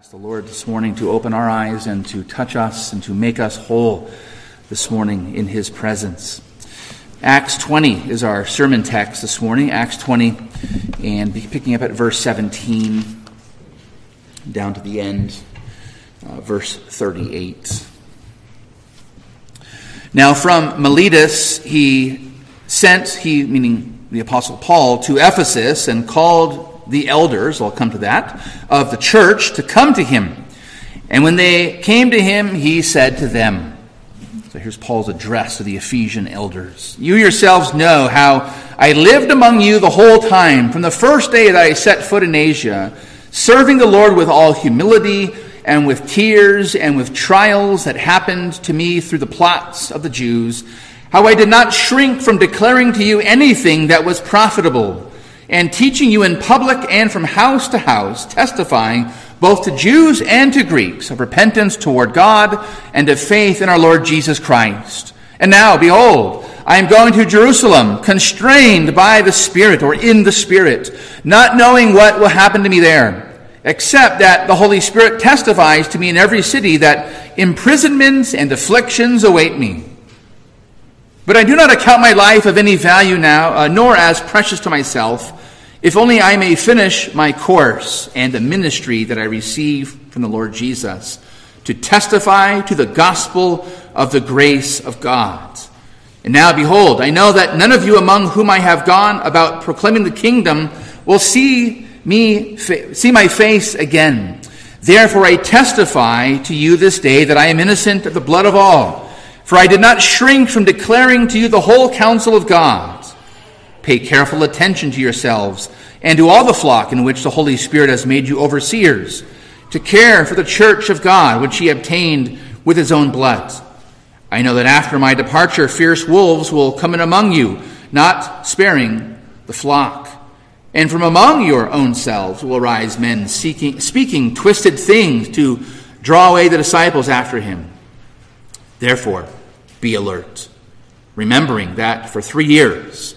Ask the Lord this morning to open our eyes and to touch us and to make us whole this morning in His presence. Acts 20 is our sermon text this morning, Acts 20, and picking up at verse 17 down to the end, uh, verse 38. Now, from Miletus, he sent, he, meaning the Apostle Paul, to Ephesus and called the elders, I'll come to that, of the church to come to him. And when they came to him, he said to them, so here's Paul's address to the Ephesian elders. You yourselves know how I lived among you the whole time, from the first day that I set foot in Asia, serving the Lord with all humility and with tears and with trials that happened to me through the plots of the Jews, how I did not shrink from declaring to you anything that was profitable and teaching you in public and from house to house, testifying both to Jews and to Greeks of repentance toward God and of faith in our Lord Jesus Christ. And now, behold, I am going to Jerusalem, constrained by the Spirit or in the Spirit, not knowing what will happen to me there, except that the Holy Spirit testifies to me in every city that imprisonments and afflictions await me. But I do not account my life of any value now, uh, nor as precious to myself if only I may finish my course and the ministry that I receive from the Lord Jesus to testify to the gospel of the grace of God. And now, behold, I know that none of you among whom I have gone about proclaiming the kingdom will see me, see my face again. Therefore, I testify to you this day that I am innocent of the blood of all. For I did not shrink from declaring to you the whole counsel of God. Pay careful attention to yourselves and to all the flock in which the Holy Spirit has made you overseers, to care for the church of God, which he obtained with his own blood. I know that after my departure, fierce wolves will come in among you, not sparing the flock. And from among your own selves will rise men seeking, speaking twisted things to draw away the disciples after him. Therefore, be alert, remembering that for three years,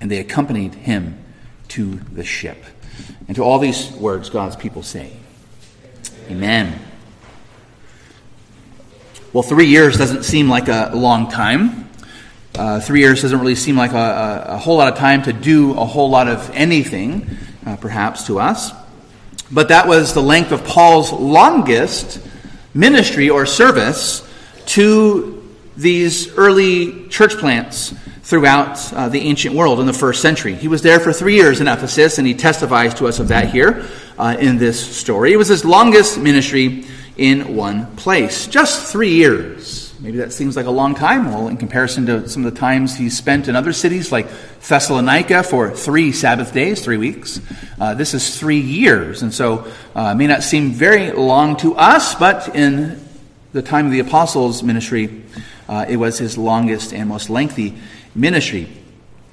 and they accompanied him to the ship. And to all these words, God's people say, Amen. Well, three years doesn't seem like a long time. Uh, three years doesn't really seem like a, a, whole lot of time to do a whole lot of anything, uh, perhaps to us. But that was the length of Paul's longest ministry or service to these early church plants throughout uh, the ancient world in the first century. He was there for three years in Ephesus, and he testifies to us of that here uh, in this story. It was his longest ministry in one place. Just three years. Maybe that seems like a long time. Well, in comparison to some of the times he spent in other cities like Thessalonica for three Sabbath days, three weeks, uh, this is three years. And so uh, may not seem very long to us, but in the time of the apostles' ministry, uh, it was his longest and most lengthy ministry.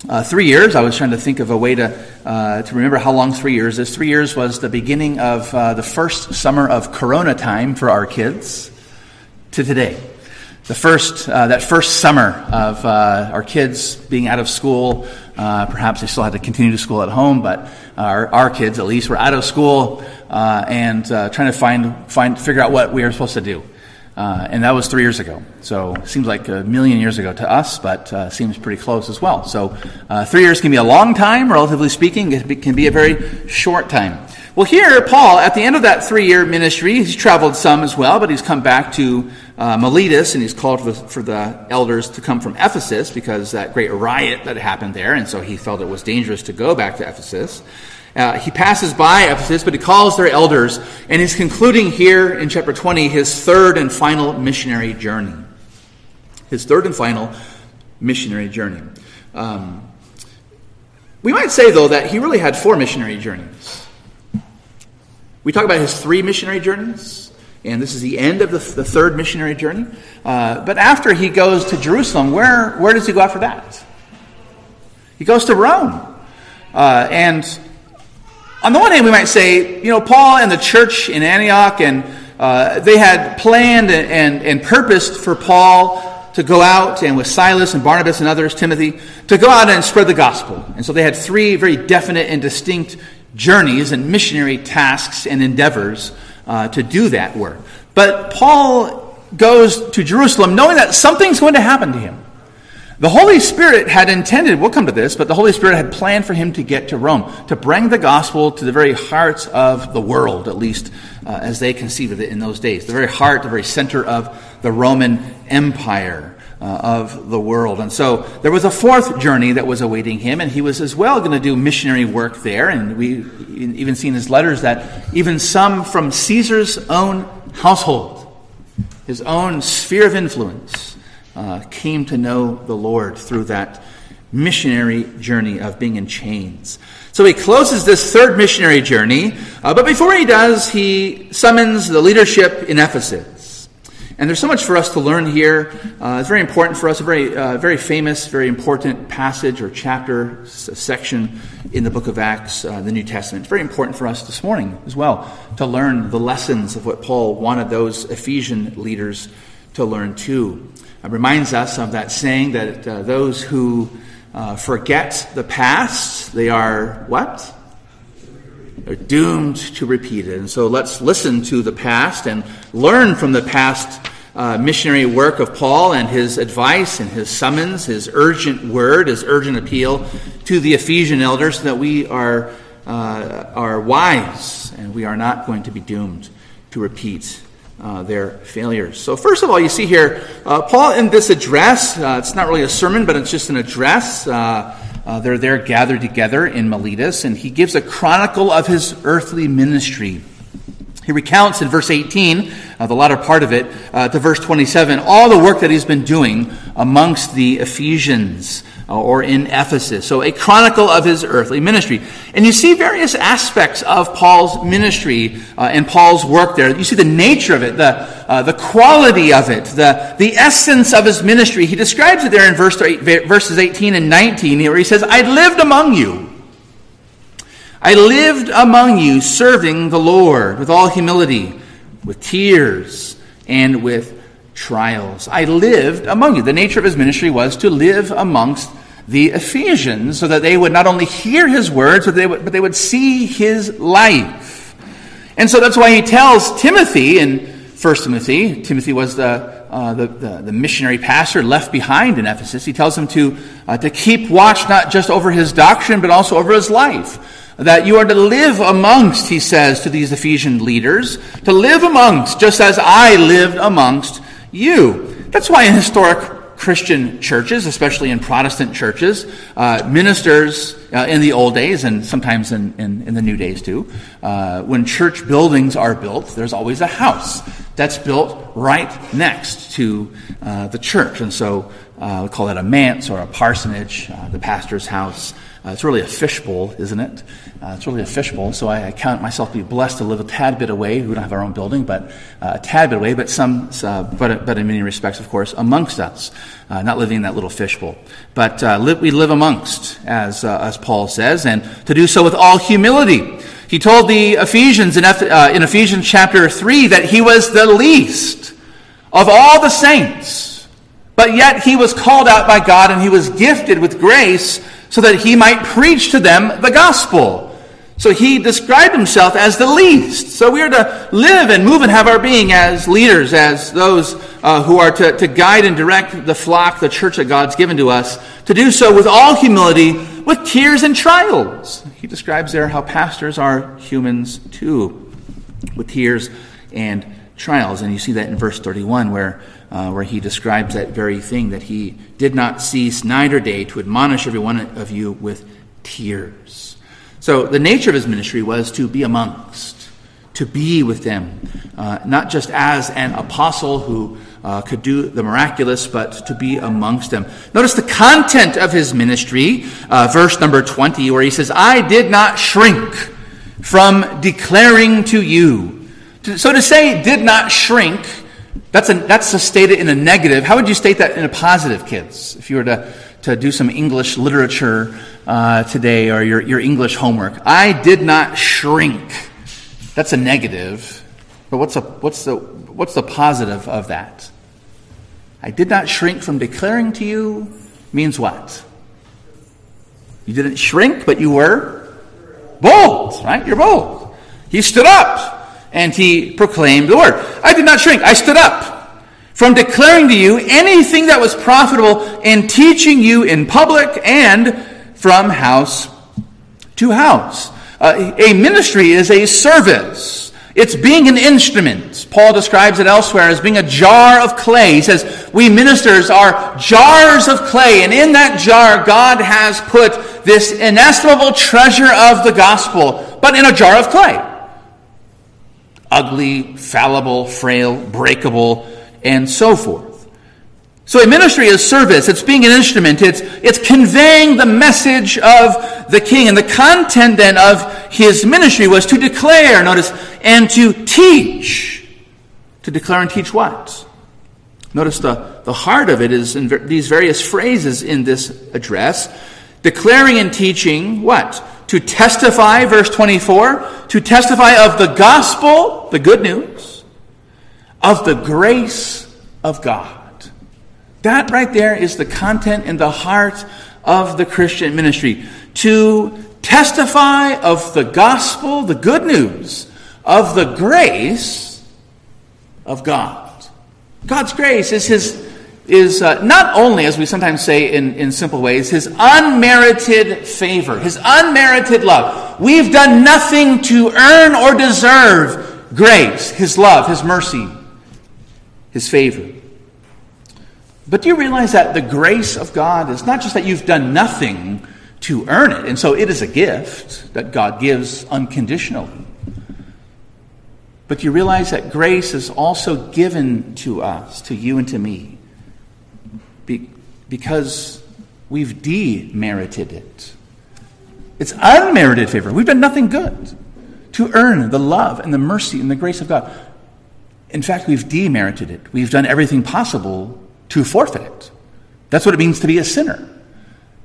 Uh, three years, I was trying to think of a way to, uh, to remember how long three years is. Three years was the beginning of uh, the first summer of Corona time for our kids to today. The first, uh, that first summer of uh, our kids being out of school, uh, perhaps they still had to continue to school at home, but our, our kids at least were out of school and trying to find, find, figure out what we were supposed to do. Uh, and that was three years ago. So seems like a million years ago to us, but uh, seems pretty close as well. So uh, three years can be a long time, relatively speaking. It can be a very short time. Well, here, Paul, at the end of that three year ministry, he's traveled some as well, but he's come back to uh, Miletus, and he's called for the, for the, elders to come from Ephesus because that great riot that happened there, and so he felt it was dangerous to go back to Ephesus. Uh, he passes by Ephesus, but he calls their elders, and he's concluding here in chapter 20 his third and final missionary journey. His third and final missionary journey. Um, we might say, though, that he really had four missionary journeys. We talk about his three missionary journeys, and this is the end of the, the third missionary journey. Uh, but after he goes to Jerusalem, where, where does he go after that? He goes to Rome. Uh, and on the one hand, we might say, you know, Paul and the church in Antioch, and uh, they had planned and, and, and purposed for Paul to go out and with Silas and Barnabas and others, Timothy, to go out and spread the gospel. And so they had three very definite and distinct journeys and missionary tasks and endeavors uh, to do that work. But Paul goes to Jerusalem knowing that something's going to happen to him. The Holy Spirit had intended, we'll come to this, but the Holy Spirit had planned for him to get to Rome, to bring the gospel to the very hearts of the world, at least uh, as they conceived of it in those days. The very heart, the very center of the Roman Empire. Uh, of the world. And so there was a fourth journey that was awaiting him, and he was as well going to do missionary work there. And we even see in his letters that even some from Caesar's own household, his own sphere of influence, uh, came to know the Lord through that missionary journey of being in chains. So he closes this third missionary journey, uh, but before he does, he summons the leadership in Ephesus. And there's so much for us to learn here. Uh, it's very important for us, a very, uh, very famous, very important passage or chapter, section in the book of Acts, uh, the New Testament. It's very important for us this morning as well to learn the lessons of what Paul wanted those Ephesian leaders to learn too reminds us of that saying that uh, those who uh, forget the past, they are what? They're doomed to repeat it. And so let's listen to the past and learn from the past uh, missionary work of Paul and his advice and his summons, his urgent word, his urgent appeal to the Ephesian elders that we are, uh, are wise and we are not going to be doomed to repeat uh, their failures. So, first of all, you see here, uh, Paul in this address, uh, it's not really a sermon, but it's just an address. Uh, uh, they're there gathered together in Miletus, and he gives a chronicle of his earthly ministry. He recounts in verse 18, uh, the latter part of it, to verse 27, all the work that he's been doing amongst the Ephesians. Uh, or in Ephesus. So, a chronicle of his earthly ministry. And you see various aspects of Paul's ministry uh, and Paul's work there. You see the nature of it, the, uh, the quality of it, the, the essence of his ministry. He describes it there in verse, verses 18 and 19, where he says, I lived among you. I lived among you, serving the Lord with all humility, with tears, and with trials. I lived among you. The nature of his ministry was to live amongst the Ephesians so that they would not only hear his words, but they would, but they would see his life. And so that's why he tells Timothy in 1 Timothy, Timothy was the, uh, the, the, the, missionary pastor left behind in Ephesus. He tells him to, uh, to keep watch not just over his doctrine, but also over his life. That you are to live amongst, he says to these Ephesian leaders, to live amongst, just as I lived amongst you. That's why in historic Christian churches, especially in Protestant churches, uh, ministers uh, in the old days and sometimes in, in, in the new days too, uh, when church buildings are built, there's always a house that's built right next to uh, the church. And so uh, we call that a manse or a parsonage, uh, the pastor's house. Uh, it's really a fishbowl, isn't it? Uh, it's really a fishbowl. So I, I, count myself to be blessed to live a tad bit away. We don't have our own building, but uh, a tad bit away, but some, uh, but, but in many respects, of course, amongst us, uh, not living in that little fishbowl. But uh, li- we live amongst, as, as Paul says, and to do so with all humility. He told the Ephesians in, Eph- in Ephesians chapter 3 that he was the least of all the saints. But yet he was called out by God and he was gifted with grace so that he might preach to them the gospel. So he described himself as the least. So we are to live and move and have our being as leaders, as those uh, who are to, to guide and direct the flock, the church that God's given to us, to do so with all humility, with tears and trials. He describes there how pastors are humans too, with tears and trials. And you see that in verse 31, where, uh, where he describes that very thing that he did not cease night or day to admonish every one of you with tears. So the nature of his ministry was to be amongst, to be with them, uh, not just as an apostle who uh, could do the miraculous, but to be amongst them. Notice the content of his ministry, uh, verse number 20, where he says, I did not shrink from declaring to you. So to say did not shrink, that's, a, that's a stated in a negative. How would you state that in a positive, kids? If you were to, to do some English literature uh, today or your, your English homework. I did not shrink. That's a negative. But what's, a, what's, the, what's the positive of that? I did not shrink from declaring to you means what? You didn't shrink, but you were bold, right? You're bold. He stood up and he proclaimed the word. I did not shrink. I stood up from declaring to you anything that was profitable in teaching you in public and from house to house. Uh, a ministry is a service. It's being an instrument. Paul describes it elsewhere as being a jar of clay. He says, We ministers are jars of clay, and in that jar, God has put this inestimable treasure of the gospel, but in a jar of clay. Ugly, fallible, frail, breakable, and so forth. So a ministry is service. It's being an instrument. It's, it's conveying the message of the king. And the content then of his ministry was to declare, notice, and to teach. To declare and teach what? Notice the, the heart of it is in these various phrases in this address. Declaring and teaching what? To testify, verse 24, to testify of the gospel, the good news, of the grace of God. That right there is the content and the heart of the Christian ministry. To testify of the gospel, the good news of the grace of God. God's grace is his is uh, not only, as we sometimes say in, in simple ways, his unmerited favor, his unmerited love. We've done nothing to earn or deserve grace, his love, his mercy, his favor. But do you realize that the grace of God is not just that you've done nothing to earn it, and so it is a gift that God gives unconditionally. But do you realize that grace is also given to us, to you and to me, because we've demerited it. It's unmerited favor. We've done nothing good to earn the love and the mercy and the grace of God. In fact, we've demerited it. We've done everything possible to forfeit it. That's what it means to be a sinner.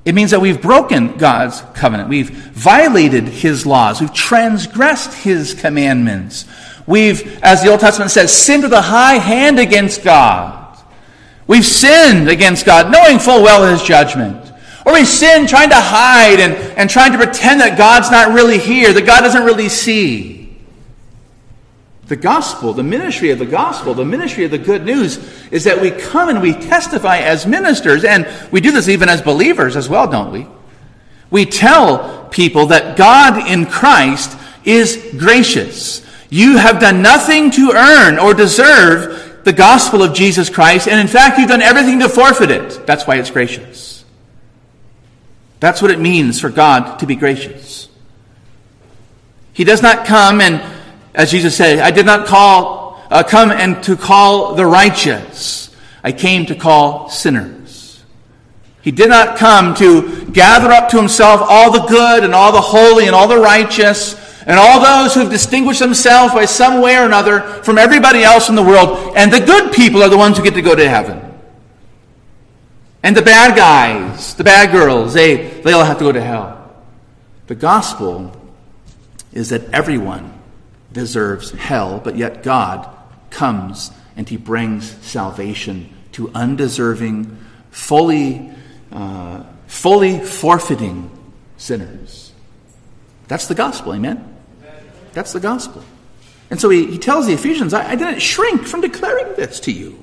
It means that we've broken God's covenant. We've violated His laws. We've transgressed His commandments. We've, as the Old Testament says, sinned with a high hand against God. We've sinned against God, knowing full well His judgment. Or we sin trying to hide and, and trying to pretend that God's not really here, that God doesn't really see. The gospel, the ministry of the gospel, the ministry of the good news is that we come and we testify as ministers, and we do this even as believers as well, don't we? We tell people that God in Christ is gracious. You have done nothing to earn or deserve the gospel of Jesus Christ, and in fact, you've done everything to forfeit it. That's why it's gracious. That's what it means for God to be gracious. He does not come and as Jesus said, I did not call, uh, come and to call the righteous. I came to call sinners. He did not come to gather up to himself all the good and all the holy and all the righteous and all those who have distinguished themselves by some way or another from everybody else in the world. And the good people are the ones who get to go to heaven. And the bad guys, the bad girls, they, they all have to go to hell. The gospel is that everyone deserves hell, but yet God comes and he brings salvation to undeserving, fully, uh, fully forfeiting sinners. That's the gospel, amen? That's the gospel. And so he, he tells the Ephesians, I, I didn't shrink from declaring this to you.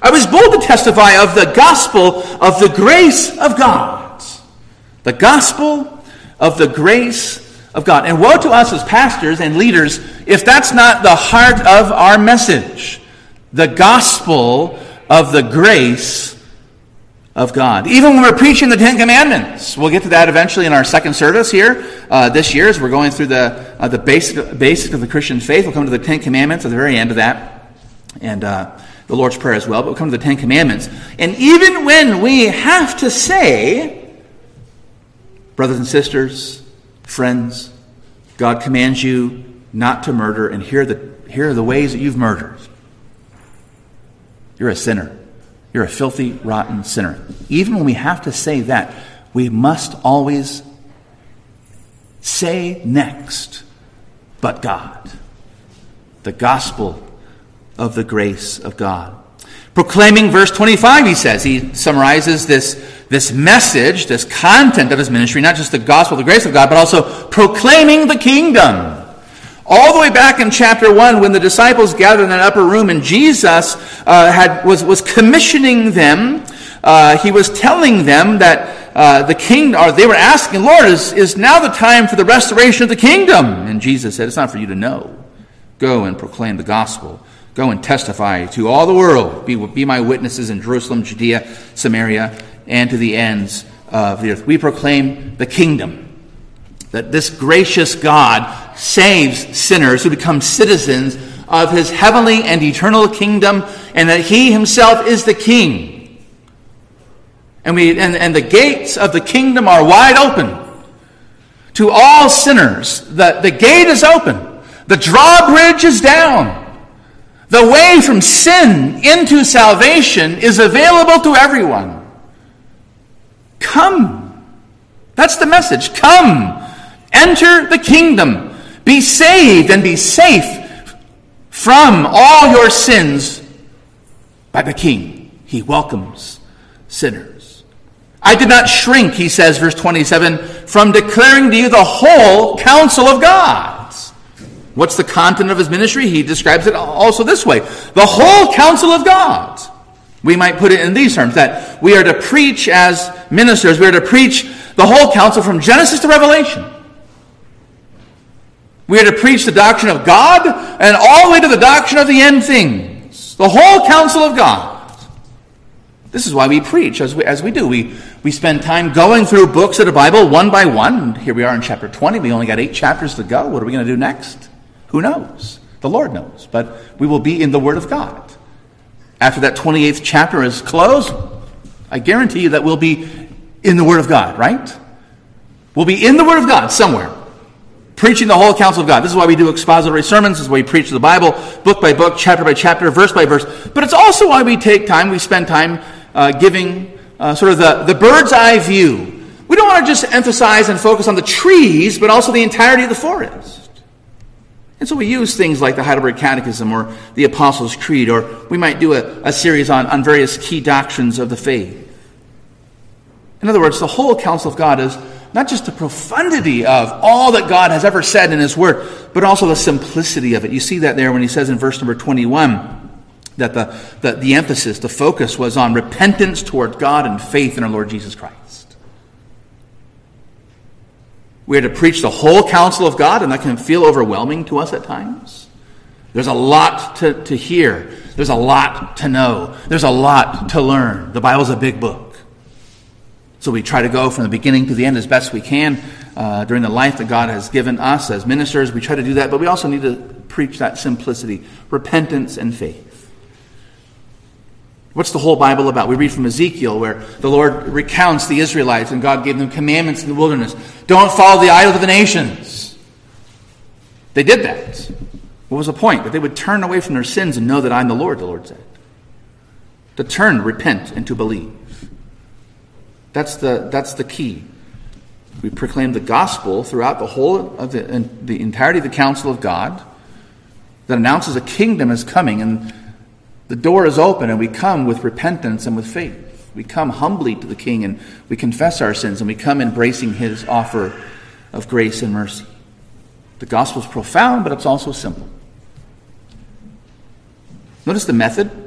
I was bold to testify of the gospel of the grace of God. The gospel of the grace of God. And woe to us as pastors and leaders if that's not the heart of our message the gospel of the grace of God. Even when we're preaching the Ten Commandments, we'll get to that eventually in our second service here uh, this year as we're going through the, uh, the basic, basic of the Christian faith. We'll come to the Ten Commandments at the very end of that. And uh, the Lord's Prayer as well, but we'll come to the Ten Commandments. And even when we have to say, brothers and sisters, friends, God commands you not to murder, and here are the, here are the ways that you've murdered. You're a sinner. You're a filthy, rotten sinner. Even when we have to say that, we must always say next, but God. The gospel of the grace of God. Proclaiming verse 25, he says, he summarizes this, this message, this content of his ministry, not just the gospel the grace of God, but also proclaiming the kingdom. All the way back in chapter 1, when the disciples gathered in that upper room and Jesus uh, had, was, was commissioning them, uh, he was telling them that uh, the king, or they were asking, Lord, is, is now the time for the restoration of the kingdom? And Jesus said, It's not for you to know. Go and proclaim the gospel. Go and testify to all the world. Be, be my witnesses in Jerusalem, Judea, Samaria, and to the ends of the earth. We proclaim the kingdom. That this gracious God saves sinners who become citizens of his heavenly and eternal kingdom, and that he himself is the king. And, we, and, and the gates of the kingdom are wide open to all sinners. The, the gate is open, the drawbridge is down. The way from sin into salvation is available to everyone. Come. That's the message. Come. Enter the kingdom. Be saved and be safe from all your sins by the King. He welcomes sinners. I did not shrink, he says, verse 27, from declaring to you the whole counsel of God. What's the content of his ministry? He describes it also this way the whole counsel of God. We might put it in these terms that we are to preach as ministers, we are to preach the whole counsel from Genesis to Revelation. We are to preach the doctrine of God and all the way to the doctrine of the end things. The whole counsel of God. This is why we preach as we, as we do. We, we spend time going through books of the Bible one by one. Here we are in chapter 20. We only got eight chapters to go. What are we going to do next? Who knows? The Lord knows. But we will be in the Word of God. After that 28th chapter is closed, I guarantee you that we'll be in the Word of God, right? We'll be in the Word of God somewhere, preaching the whole counsel of God. This is why we do expository sermons. This is why we preach the Bible, book by book, chapter by chapter, verse by verse. But it's also why we take time, we spend time uh, giving uh, sort of the, the bird's eye view. We don't want to just emphasize and focus on the trees, but also the entirety of the forest. And so we use things like the Heidelberg Catechism or the Apostles' Creed, or we might do a, a series on, on various key doctrines of the faith. In other words, the whole counsel of God is not just the profundity of all that God has ever said in His Word, but also the simplicity of it. You see that there when He says in verse number 21 that the, the, the emphasis, the focus was on repentance toward God and faith in our Lord Jesus Christ. We are to preach the whole counsel of God, and that can feel overwhelming to us at times. There's a lot to, to hear. There's a lot to know. There's a lot to learn. The Bible's a big book. So we try to go from the beginning to the end as best we can uh, during the life that God has given us as ministers. We try to do that, but we also need to preach that simplicity, repentance, and faith. What's the whole Bible about? We read from Ezekiel where the Lord recounts the Israelites and God gave them commandments in the wilderness. Don't follow the idols of the nations. They did that. What was the point? That they would turn away from their sins and know that I'm the Lord, the Lord said. To turn, repent, and to believe. That's the, that's the key. We proclaim the gospel throughout the whole of the, the entirety of the counsel of God that announces a kingdom is coming and the door is open and we come with repentance and with faith. We come humbly to the King and we confess our sins and we come embracing his offer of grace and mercy. The gospel is profound, but it's also simple. Notice the method.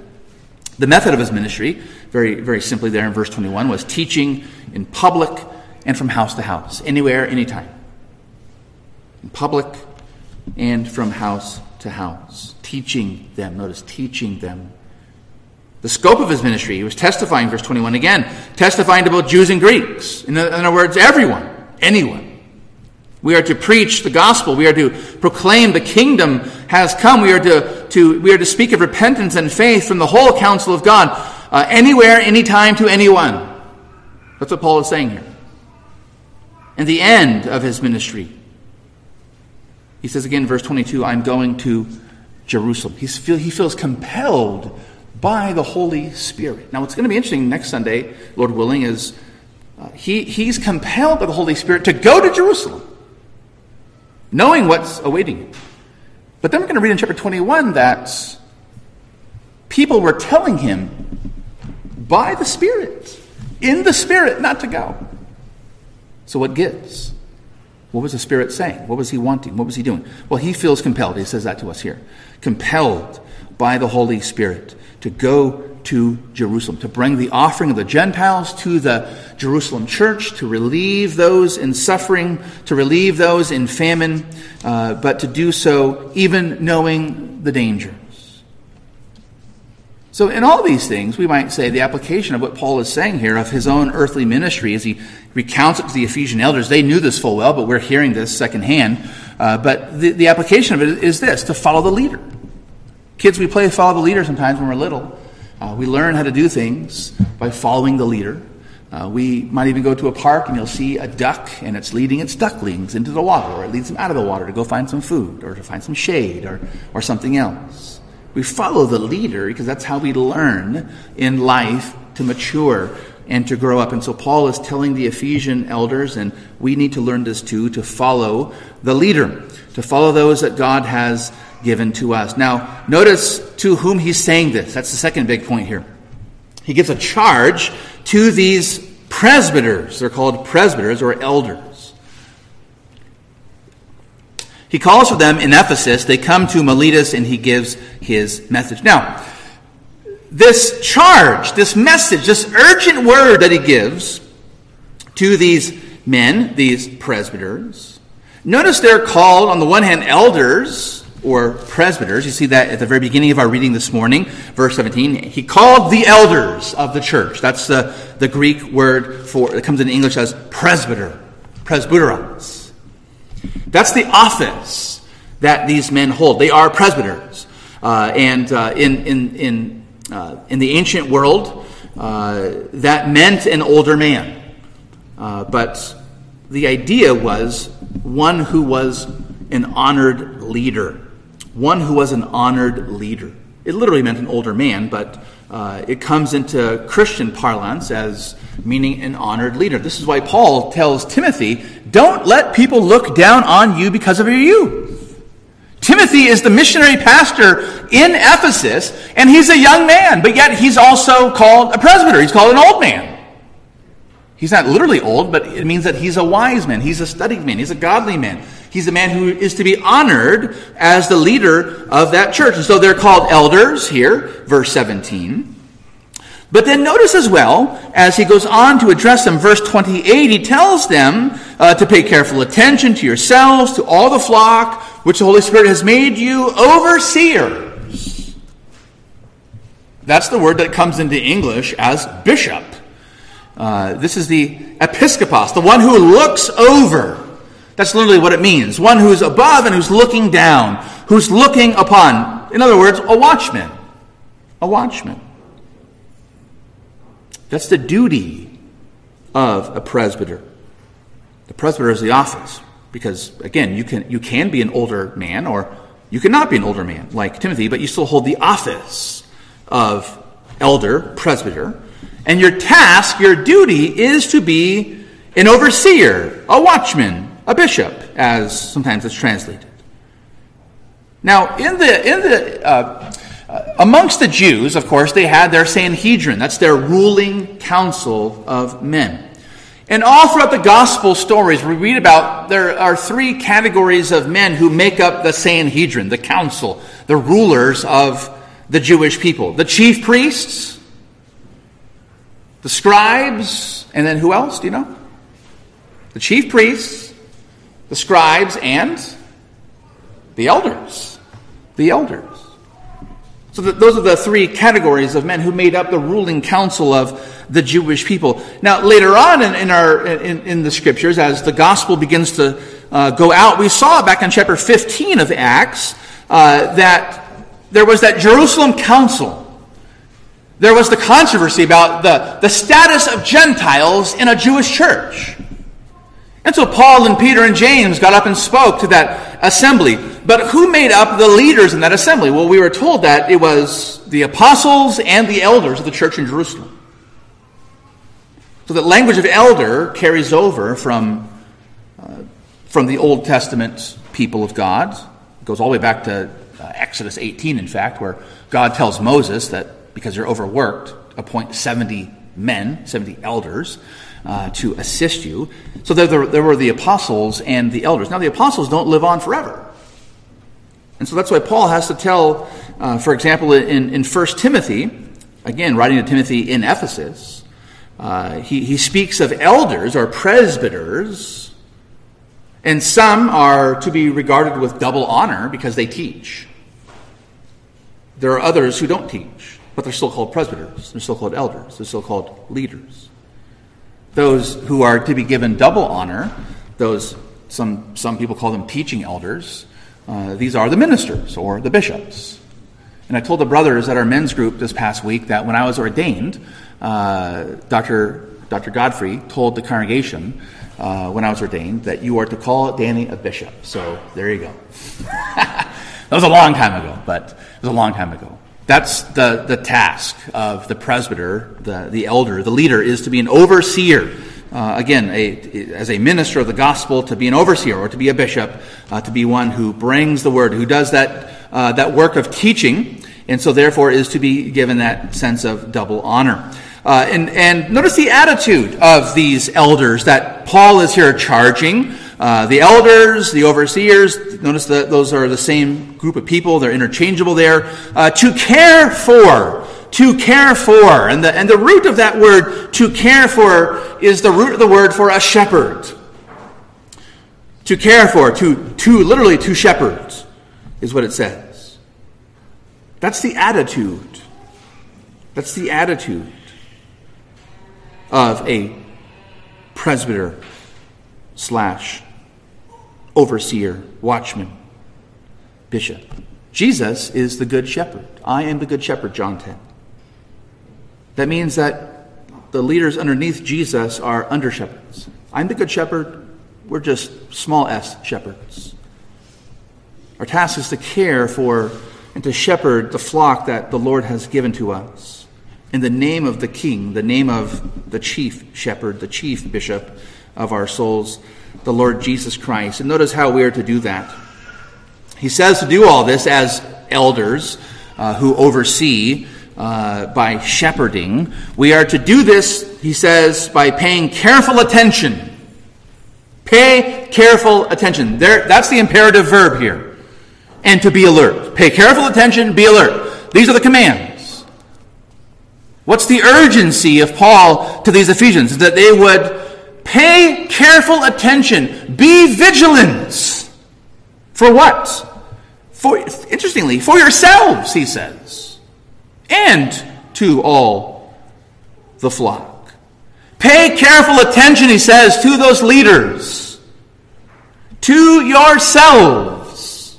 The method of his ministry, very, very simply there in verse 21, was teaching in public and from house to house, anywhere, anytime. in public and from house to house, teaching them. Notice, teaching them. The scope of his ministry, he was testifying, verse 21 again, testifying to both Jews and Greeks. In other words, everyone, anyone. We are to preach the gospel. We are to proclaim the kingdom has come. We are to, to, we are to speak of repentance and faith from the whole counsel of God, uh, anywhere, anytime, to anyone. That's what Paul is saying here. And the end of his ministry, he says again, verse 22, I'm going to Jerusalem. He's feel, he feels compelled by the Holy Spirit. Now, what's going to be interesting next Sunday, Lord willing, is uh, he, he's compelled by the Holy Spirit to go to Jerusalem, knowing what's awaiting him. But then we're going to read in chapter 21 that people were telling him by the Spirit, in the Spirit, not to go. So, what gives? What was the Spirit saying? What was he wanting? What was he doing? Well, he feels compelled. He says that to us here. Compelled by the Holy Spirit to go to Jerusalem, to bring the offering of the Gentiles to the Jerusalem church, to relieve those in suffering, to relieve those in famine, uh, but to do so even knowing the dangers. So, in all these things, we might say the application of what Paul is saying here of his own earthly ministry as he recounts it to the Ephesian elders. They knew this full well, but we're hearing this secondhand. Uh, but the, the application of it is this to follow the leader. Kids, we play follow the leader sometimes when we're little. Uh, we learn how to do things by following the leader. Uh, we might even go to a park and you'll see a duck and it's leading its ducklings into the water, or it leads them out of the water to go find some food, or to find some shade, or, or something else. We follow the leader because that's how we learn in life to mature and to grow up. And so Paul is telling the Ephesian elders, and we need to learn this too, to follow the leader, to follow those that God has given to us. Now, notice to whom he's saying this. That's the second big point here. He gives a charge to these presbyters. They're called presbyters or elders. He calls for them in Ephesus. They come to Miletus and he gives his message. Now, this charge, this message, this urgent word that he gives to these men, these presbyters, notice they're called, on the one hand, elders or presbyters. You see that at the very beginning of our reading this morning, verse 17. He called the elders of the church. That's the, the Greek word for, it comes in English as presbyter, presbyteros. That's the office that these men hold. They are presbyters. Uh, and uh, in, in, in, uh, in the ancient world, uh, that meant an older man. Uh, but the idea was one who was an honored leader. One who was an honored leader. It literally meant an older man, but uh, it comes into Christian parlance as meaning an honored leader. This is why Paul tells Timothy, don't let people look down on you because of your youth. Timothy is the missionary pastor in Ephesus, and he's a young man, but yet he's also called a presbyter. He's called an old man. He's not literally old, but it means that he's a wise man. He's a studied man. He's a godly man. He's a man who is to be honored as the leader of that church. And so they're called elders here, verse 17. But then notice as well, as he goes on to address them, verse 28, he tells them uh, to pay careful attention to yourselves, to all the flock, which the Holy Spirit has made you overseers. That's the word that comes into English as bishop. Uh, this is the episkopos, the one who looks over. That's literally what it means. One who's above and who's looking down, who's looking upon. In other words, a watchman. A watchman. That's the duty of a presbyter. The presbyter is the office because again, you can you can be an older man or you cannot be an older man like Timothy, but you still hold the office of elder, presbyter. And your task, your duty is to be an overseer, a watchman, a bishop, as sometimes it's translated. Now, in the in the uh, amongst the Jews, of course, they had their Sanhedrin. That's their ruling council of men. And all throughout the gospel stories, we read about there are three categories of men who make up the Sanhedrin, the council, the rulers of the Jewish people. The chief priests, the scribes, and then who else? Do you know? The chief priests, the scribes, and The elders. The elders. So those are the three categories of men who made up the ruling council of the Jewish people. Now, later on in, in our in, in, the scriptures, as the gospel begins to uh, go out, we saw back in chapter 15 of Acts uh, that there was that Jerusalem council. There was the controversy about the, the status of Gentiles in a Jewish church. And so Paul and Peter and James got up and spoke to that assembly. But who made up the leaders in that assembly? Well, we were told that it was the apostles and the elders of the church in Jerusalem. So the language of elder carries over from, uh, from the Old Testament people of God. It goes all the way back to uh, Exodus 18, in fact, where God tells Moses that because you're overworked, appoint 70 men, 70 elders, uh, to assist you. So there, there, there, were the apostles and the elders. Now, the apostles don't live on forever. And so that's why Paul has to tell, uh, for example, in, in 1 Timothy, again, writing to Timothy in Ephesus, uh, he, he speaks of elders or presbyters, and some are to be regarded with double honor because they teach. There are others who don't teach, but they're still called presbyters, they're still called elders, they're still called leaders. Those who are to be given double honor, those some, some people call them teaching elders, uh, these are the ministers or the bishops. And I told the brothers at our men's group this past week that when I was ordained, uh, Dr. Dr. Godfrey told the congregation uh, when I was ordained that you are to call Danny a bishop. So there you go. that was a long time ago, but it was a long time ago. That's the, the task of the presbyter, the, the elder, the leader, is to be an overseer. Uh, again, a, as a minister of the gospel, to be an overseer or to be a bishop, uh, to be one who brings the word, who does that, uh, that work of teaching, and so therefore is to be given that sense of double honor. Uh, and, and notice the attitude of these elders that Paul is here charging. Uh, the elders, the overseers, notice that those are the same group of people, they're interchangeable there. Uh, to care for, to care for. And the, and the root of that word, to care for, is the root of the word for a shepherd. To care for, to, to literally to shepherds, is what it says. That's the attitude. That's the attitude of a presbyter slash overseer, watchman, bishop. Jesus is the good shepherd. I am the good shepherd, John 10. That means that the leaders underneath Jesus are under shepherds. I'm the good shepherd. We're just small s shepherds. Our task is to care for and to shepherd the flock that the Lord has given to us in the name of the King, the name of the chief shepherd, the chief bishop of our souls the Lord Jesus Christ. And notice how we are to do that. He says to do all this as elders uh, who oversee uh, by shepherding. We are to do this, he says, by paying careful attention. Pay careful attention. There, that's the imperative verb here. And to be alert. Pay careful attention, be alert. These are the commands. What's the urgency of Paul to these Ephesians? That they would Pay careful attention. Be vigilant. For what? For, interestingly, for yourselves, he says, and to all the flock. Pay careful attention, he says, to those leaders, to yourselves.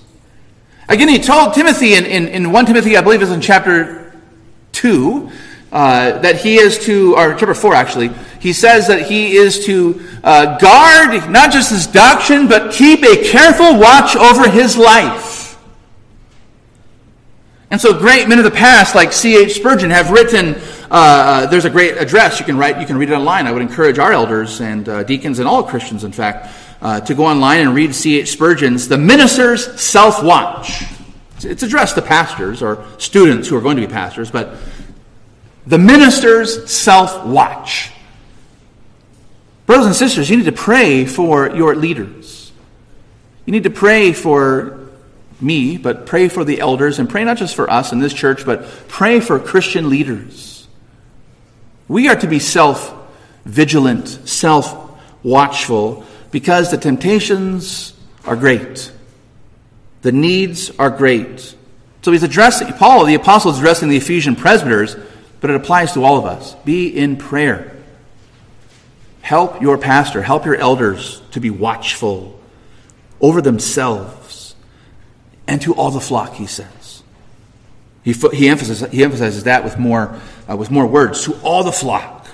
Again, he told Timothy in, in, in 1 Timothy, I believe is in chapter 2, uh, that he is to, or chapter 4 actually, he says that he is to uh, guard not just his doctrine, but keep a careful watch over his life. And so great men of the past, like C.H. Spurgeon, have written, uh, uh, there's a great address you can write, you can read it online. I would encourage our elders and uh, deacons and all Christians, in fact, uh, to go online and read C.H. Spurgeon's The Minister's Self Watch. It's addressed to pastors or students who are going to be pastors, but the minister's self watch. Brothers and sisters, you need to pray for your leaders. You need to pray for me, but pray for the elders, and pray not just for us in this church, but pray for Christian leaders. We are to be self vigilant, self watchful, because the temptations are great. The needs are great. So he's addressing, Paul, the apostle, is addressing the Ephesian presbyters, but it applies to all of us. Be in prayer. Help your pastor, help your elders to be watchful over themselves and to all the flock, he says. He, he, emphasizes, he emphasizes that with more, uh, with more words to all the flock.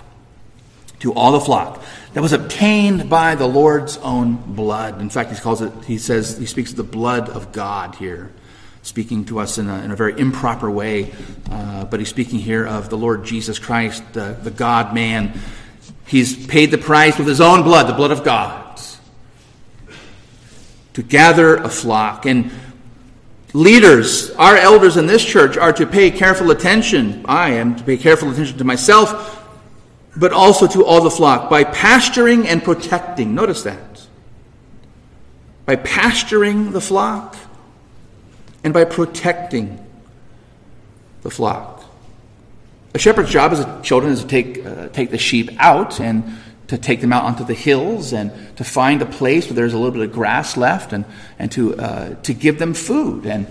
To all the flock that was obtained by the Lord's own blood. In fact, he calls it, he says, he speaks of the blood of God here, speaking to us in a, in a very improper way. Uh, but he's speaking here of the Lord Jesus Christ, the, the God man. He's paid the price with his own blood, the blood of God, to gather a flock. And leaders, our elders in this church, are to pay careful attention. I am to pay careful attention to myself but also to all the flock by pasturing and protecting. Notice that. By pasturing the flock and by protecting the flock. A shepherd's job as a children is to take, uh, take the sheep out and to take them out onto the hills and to find a place where there's a little bit of grass left and, and to, uh, to give them food and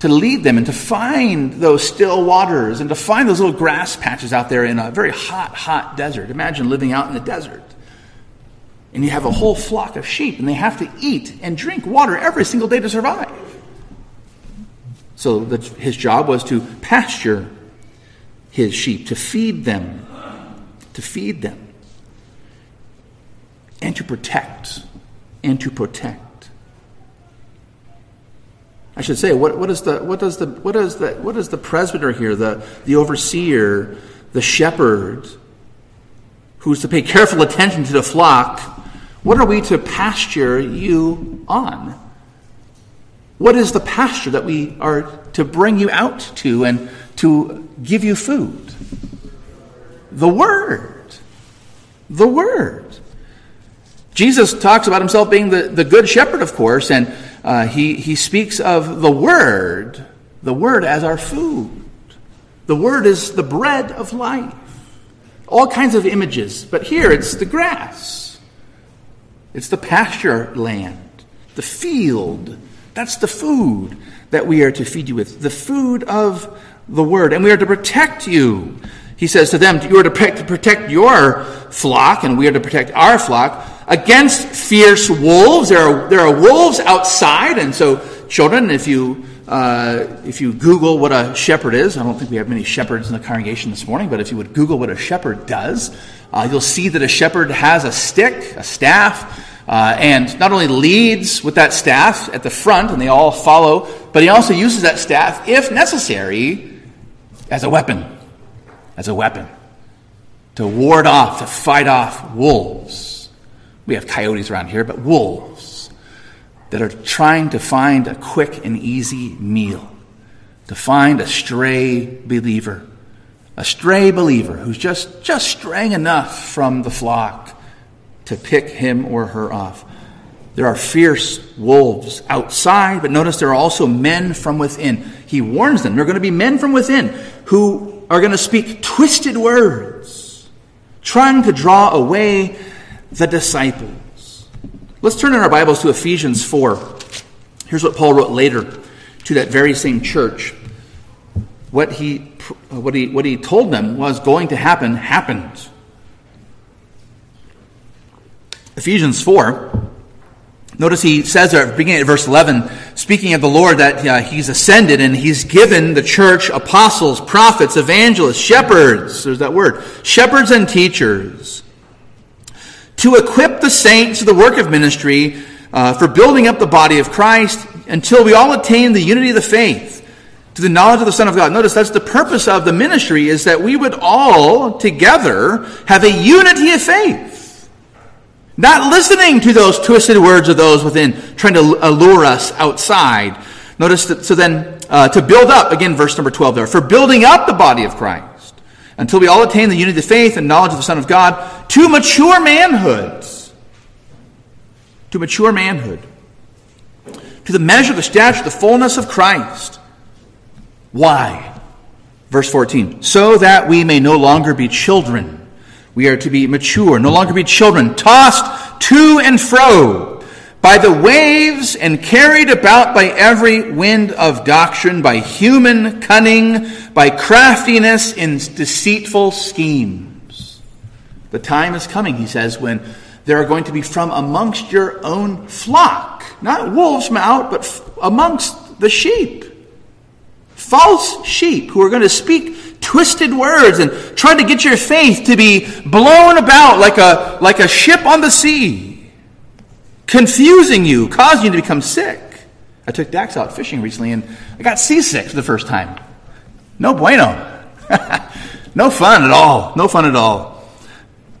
to lead them and to find those still waters and to find those little grass patches out there in a very hot, hot desert. Imagine living out in the desert. And you have a whole flock of sheep, and they have to eat and drink water every single day to survive. So the, his job was to pasture his sheep, to feed them, to feed them, and to protect, and to protect. I should say, what, what, is the, what, does the, what, is the, what is the presbyter here, the, the overseer, the shepherd, who's to pay careful attention to the flock? What are we to pasture you on? What is the pasture that we are to bring you out to and to give you food? The Word. The Word. Jesus talks about himself being the, the good shepherd, of course, and uh, he, he speaks of the Word, the Word as our food. The Word is the bread of life. All kinds of images, but here it's the grass, it's the pasture land, the field. That's the food that we are to feed you with, the food of the Word. And we are to protect you. He says to them, You are to protect your flock, and we are to protect our flock against fierce wolves. There are, there are wolves outside, and so, children, if you, uh, if you Google what a shepherd is, I don't think we have many shepherds in the congregation this morning, but if you would Google what a shepherd does, uh, you'll see that a shepherd has a stick, a staff, uh, and not only leads with that staff at the front, and they all follow, but he also uses that staff, if necessary, as a weapon. As a weapon. To ward off, to fight off wolves. We have coyotes around here, but wolves that are trying to find a quick and easy meal, to find a stray believer, a stray believer who's just, just straying enough from the flock to pick him or her off. There are fierce wolves outside, but notice there are also men from within. He warns them there are going to be men from within who are going to speak twisted words, trying to draw away the disciples. Let's turn in our Bibles to Ephesians 4. Here's what Paul wrote later to that very same church. What he, what he, what he told them was going to happen, happened. Ephesians 4. Notice he says there, beginning at verse 11, speaking of the Lord, that uh, he's ascended and he's given the church apostles, prophets, evangelists, shepherds. There's that word. Shepherds and teachers to equip the saints to the work of ministry uh, for building up the body of Christ until we all attain the unity of the faith to the knowledge of the Son of God. Notice that's the purpose of the ministry is that we would all together have a unity of faith. Not listening to those twisted words of those within trying to allure us outside. Notice that, so then, uh, to build up, again, verse number 12 there, for building up the body of Christ until we all attain the unity of faith and knowledge of the Son of God to mature manhood. To mature manhood. To the measure, the stature, the fullness of Christ. Why? Verse 14. So that we may no longer be children. We are to be mature, no longer be children, tossed to and fro by the waves and carried about by every wind of doctrine, by human cunning, by craftiness in deceitful schemes. The time is coming, he says, when there are going to be from amongst your own flock, not wolves from out, but amongst the sheep. False sheep who are going to speak twisted words and try to get your faith to be blown about like a, like a ship on the sea confusing you, causing you to become sick. I took Dax out fishing recently and I got seasick for the first time. No bueno. no fun at all. No fun at all.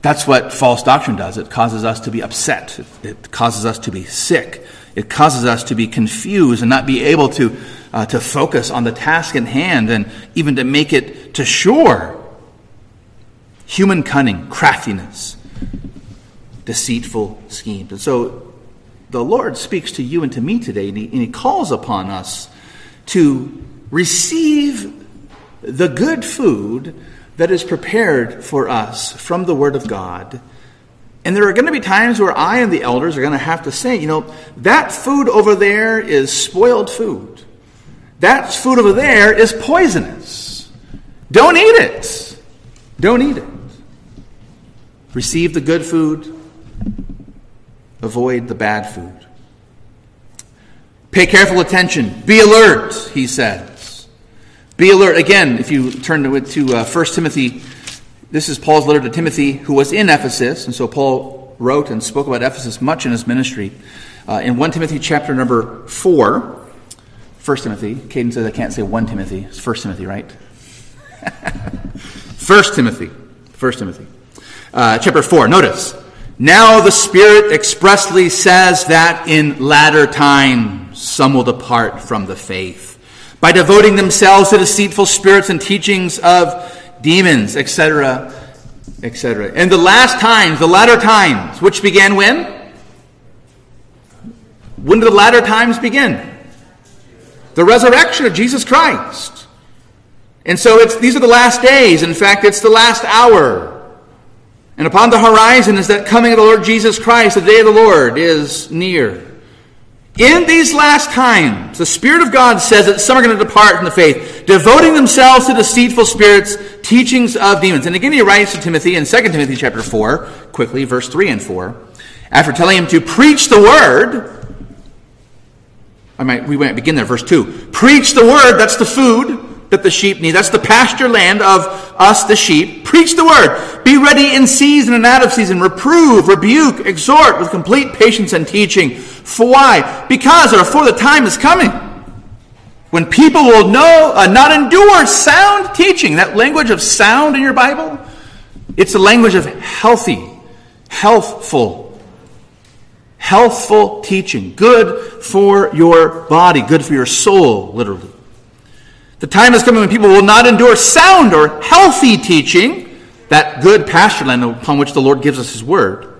That's what false doctrine does. It causes us to be upset. It causes us to be sick. It causes us to be confused and not be able to, uh, to focus on the task in hand and even to make it to shore. Human cunning, craftiness, deceitful schemes. And so the Lord speaks to you and to me today, and he, and he calls upon us to receive the good food that is prepared for us from the Word of God. And there are going to be times where I and the elders are going to have to say, you know, that food over there is spoiled food. That food over there is poisonous. Don't eat it. Don't eat it. Receive the good food, Avoid the bad food. Pay careful attention. Be alert, he says. Be alert. Again, if you turn to, to uh, 1 Timothy, this is Paul's letter to Timothy, who was in Ephesus. And so Paul wrote and spoke about Ephesus much in his ministry. Uh, in 1 Timothy chapter number 4, 1 Timothy, Caden says I can't say 1 Timothy, it's 1 Timothy, right? 1 Timothy, 1 Timothy. Uh, chapter 4, notice. Now the Spirit expressly says that in latter times some will depart from the faith by devoting themselves to deceitful spirits and teachings of demons, etc., etc. In the last times, the latter times, which began when? When did the latter times begin? The resurrection of Jesus Christ. And so it's, these are the last days. In fact, it's the last hour. And upon the horizon is that coming of the Lord Jesus Christ, the day of the Lord is near. In these last times, the Spirit of God says that some are going to depart from the faith, devoting themselves to deceitful spirits, teachings of demons. And again, he writes to Timothy in 2 Timothy chapter 4, quickly, verse 3 and 4, after telling him to preach the word. I might, we might begin there, verse 2. Preach the word, that's the food that the sheep need. That's the pasture land of us, the sheep. Preach the word. Be ready in season and out of season. Reprove, rebuke, exhort with complete patience and teaching. For why? Because or for the time is coming when people will know, uh, not endure sound teaching. That language of sound in your Bible, it's the language of healthy, healthful, healthful teaching. Good for your body, good for your soul, literally. The time is coming when people will not endure sound or healthy teaching, that good pasture land upon which the Lord gives us His word,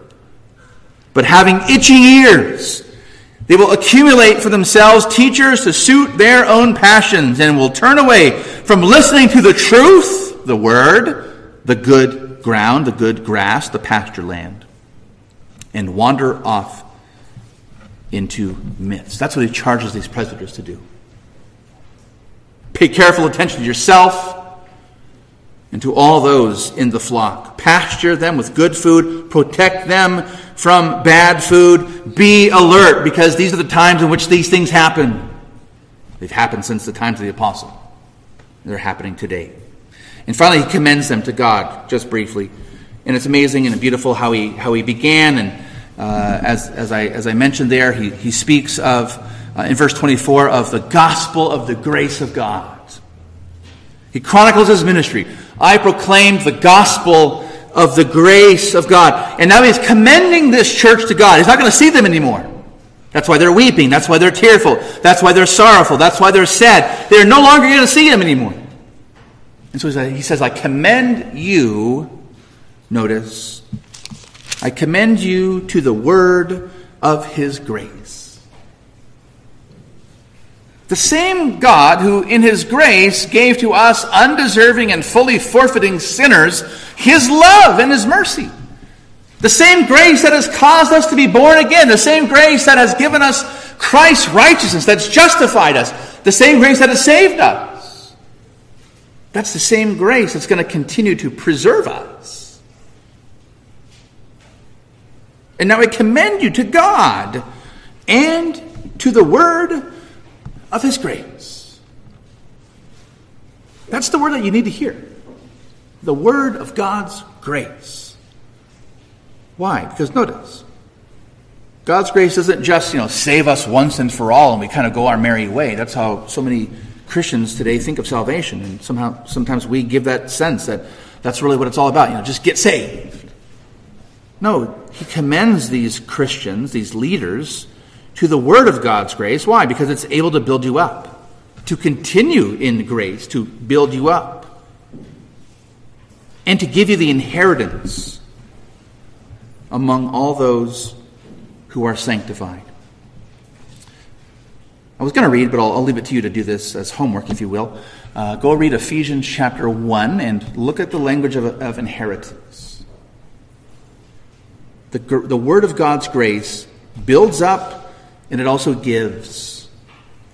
but having itching ears. They will accumulate for themselves teachers to suit their own passions and will turn away from listening to the truth, the word, the good ground, the good grass, the pasture land, and wander off into myths. That's what he charges these presbyters to do. Pay careful attention to yourself and to all those in the flock. Pasture them with good food, protect them from bad food. Be alert because these are the times in which these things happen. They've happened since the times of the apostle. They're happening today. And finally, he commends them to God, just briefly. And it's amazing and beautiful how he, how he began. And uh, as, as, I, as I mentioned there, he, he speaks of uh, in verse 24 of the gospel of the grace of God. He chronicles his ministry. I proclaimed the gospel of the grace of God. And now he's commending this church to God. He's not going to see them anymore. That's why they're weeping. That's why they're tearful. That's why they're sorrowful. That's why they're sad. They're no longer going to see him anymore. And so he says, I commend you, notice, I commend you to the word of his grace. The same God who, in his grace, gave to us undeserving and fully forfeiting sinners his love and his mercy. The same grace that has caused us to be born again, the same grace that has given us Christ's righteousness, that's justified us, the same grace that has saved us. That's the same grace that's going to continue to preserve us. And now I commend you to God and to the word of His grace. That's the word that you need to hear. The word of God's grace. Why? Because notice, God's grace doesn't just, you know, save us once and for all and we kind of go our merry way. That's how so many Christians today think of salvation. And somehow, sometimes we give that sense that that's really what it's all about. You know, just get saved. No, he commends these Christians, these leaders, to the word of God's grace. Why? Because it's able to build you up, to continue in grace, to build you up, and to give you the inheritance among all those who are sanctified. I was going to read, but I'll, I'll, leave it to you to do this as homework, if you will. Uh, go read Ephesians chapter 1 and look at the language of, of inheritance. The, the Word of God's grace builds up and it also gives.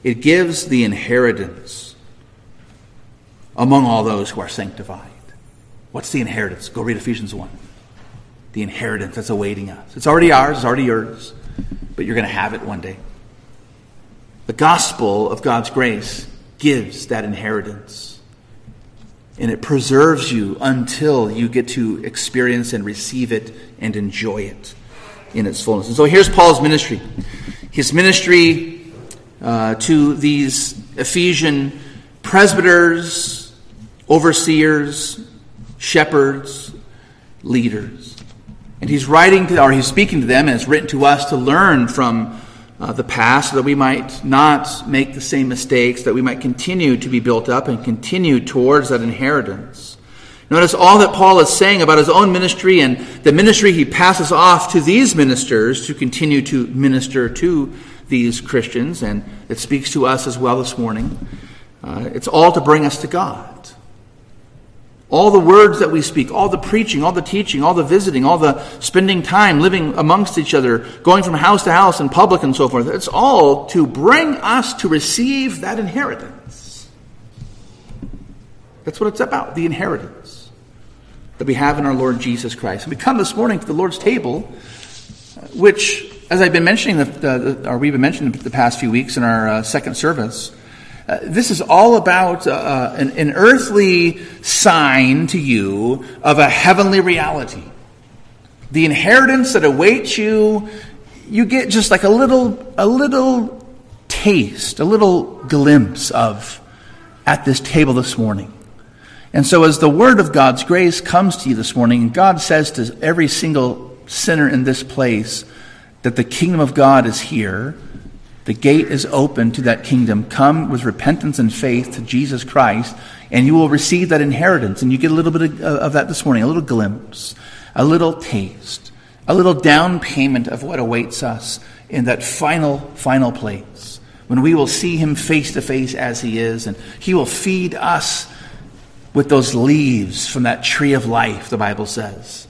It gives the inheritance among all those who are sanctified. What's the inheritance? Go read Ephesians 1 the inheritance that's awaiting us. It's already ours, it's already yours, but you're going to have it one day. The gospel of God's grace gives that inheritance. And it preserves you until you get to experience and receive it and enjoy it in its fullness. And so here's Paul's ministry. His ministry uh, to these Ephesian presbyters, overseers, shepherds, leaders. And he's writing to, or he's speaking to them, and it's written to us to learn from uh, the past so that we might not make the same mistakes, that we might continue to be built up and continue towards that inheritance. Notice all that Paul is saying about his own ministry and the ministry he passes off to these ministers to continue to minister to these Christians, and it speaks to us as well this morning. Uh, it's all to bring us to God. All the words that we speak, all the preaching, all the teaching, all the visiting, all the spending time living amongst each other, going from house to house in public and so forth, it's all to bring us to receive that inheritance. That's what it's about, the inheritance that we have in our Lord Jesus Christ. And we come this morning to the Lord's table, which, as I've been mentioning, the, the, or we've been mentioning the past few weeks in our uh, second service, uh, this is all about uh, uh, an, an earthly sign to you of a heavenly reality. The inheritance that awaits you, you get just like a little, a little taste, a little glimpse of at this table this morning. And so, as the word of God's grace comes to you this morning, and God says to every single sinner in this place that the kingdom of God is here the gate is open to that kingdom. Come with repentance and faith to Jesus Christ, and you will receive that inheritance. And you get a little bit of, uh, of that this morning, a little glimpse, a little taste, a little down payment of what awaits us in that final, final place when we will see him face to face as he is, and he will feed us with those leaves from that tree of life, the Bible says,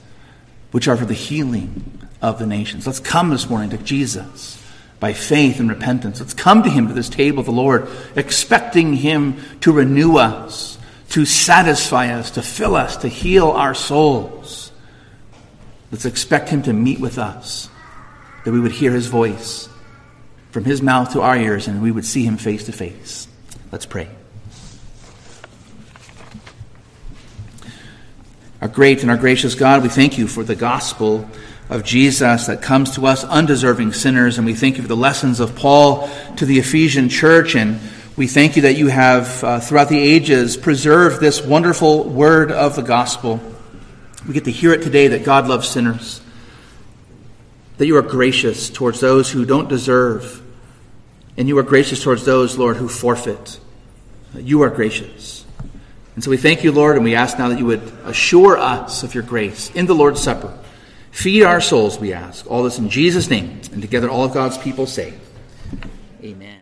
which are for the healing of the nations. Let's come this morning to Jesus by faith and repentance. Let's come to Him to this table of the Lord, expecting Him to renew us, to satisfy us, to fill us, to heal our souls. Let's expect Him to meet with us, that we would hear His voice from His mouth to our ears, and we would see Him face to face. Let's pray. Our great and our gracious God, we thank you for the gospel of Jesus that comes to us undeserving sinners. And we thank you for the lessons of Paul to the Ephesian church. And we thank you that you have, uh, throughout the ages, preserved this wonderful word of the gospel. We get to hear it today that God loves sinners, that you are gracious towards those who don't deserve, and you are gracious towards those, Lord, who forfeit. You are gracious. And so we thank you, Lord, and we ask now that you would assure us of your grace in the Lord's Supper. Feed our souls, we ask. All this in Jesus' name. And together, all of God's people say, Amen.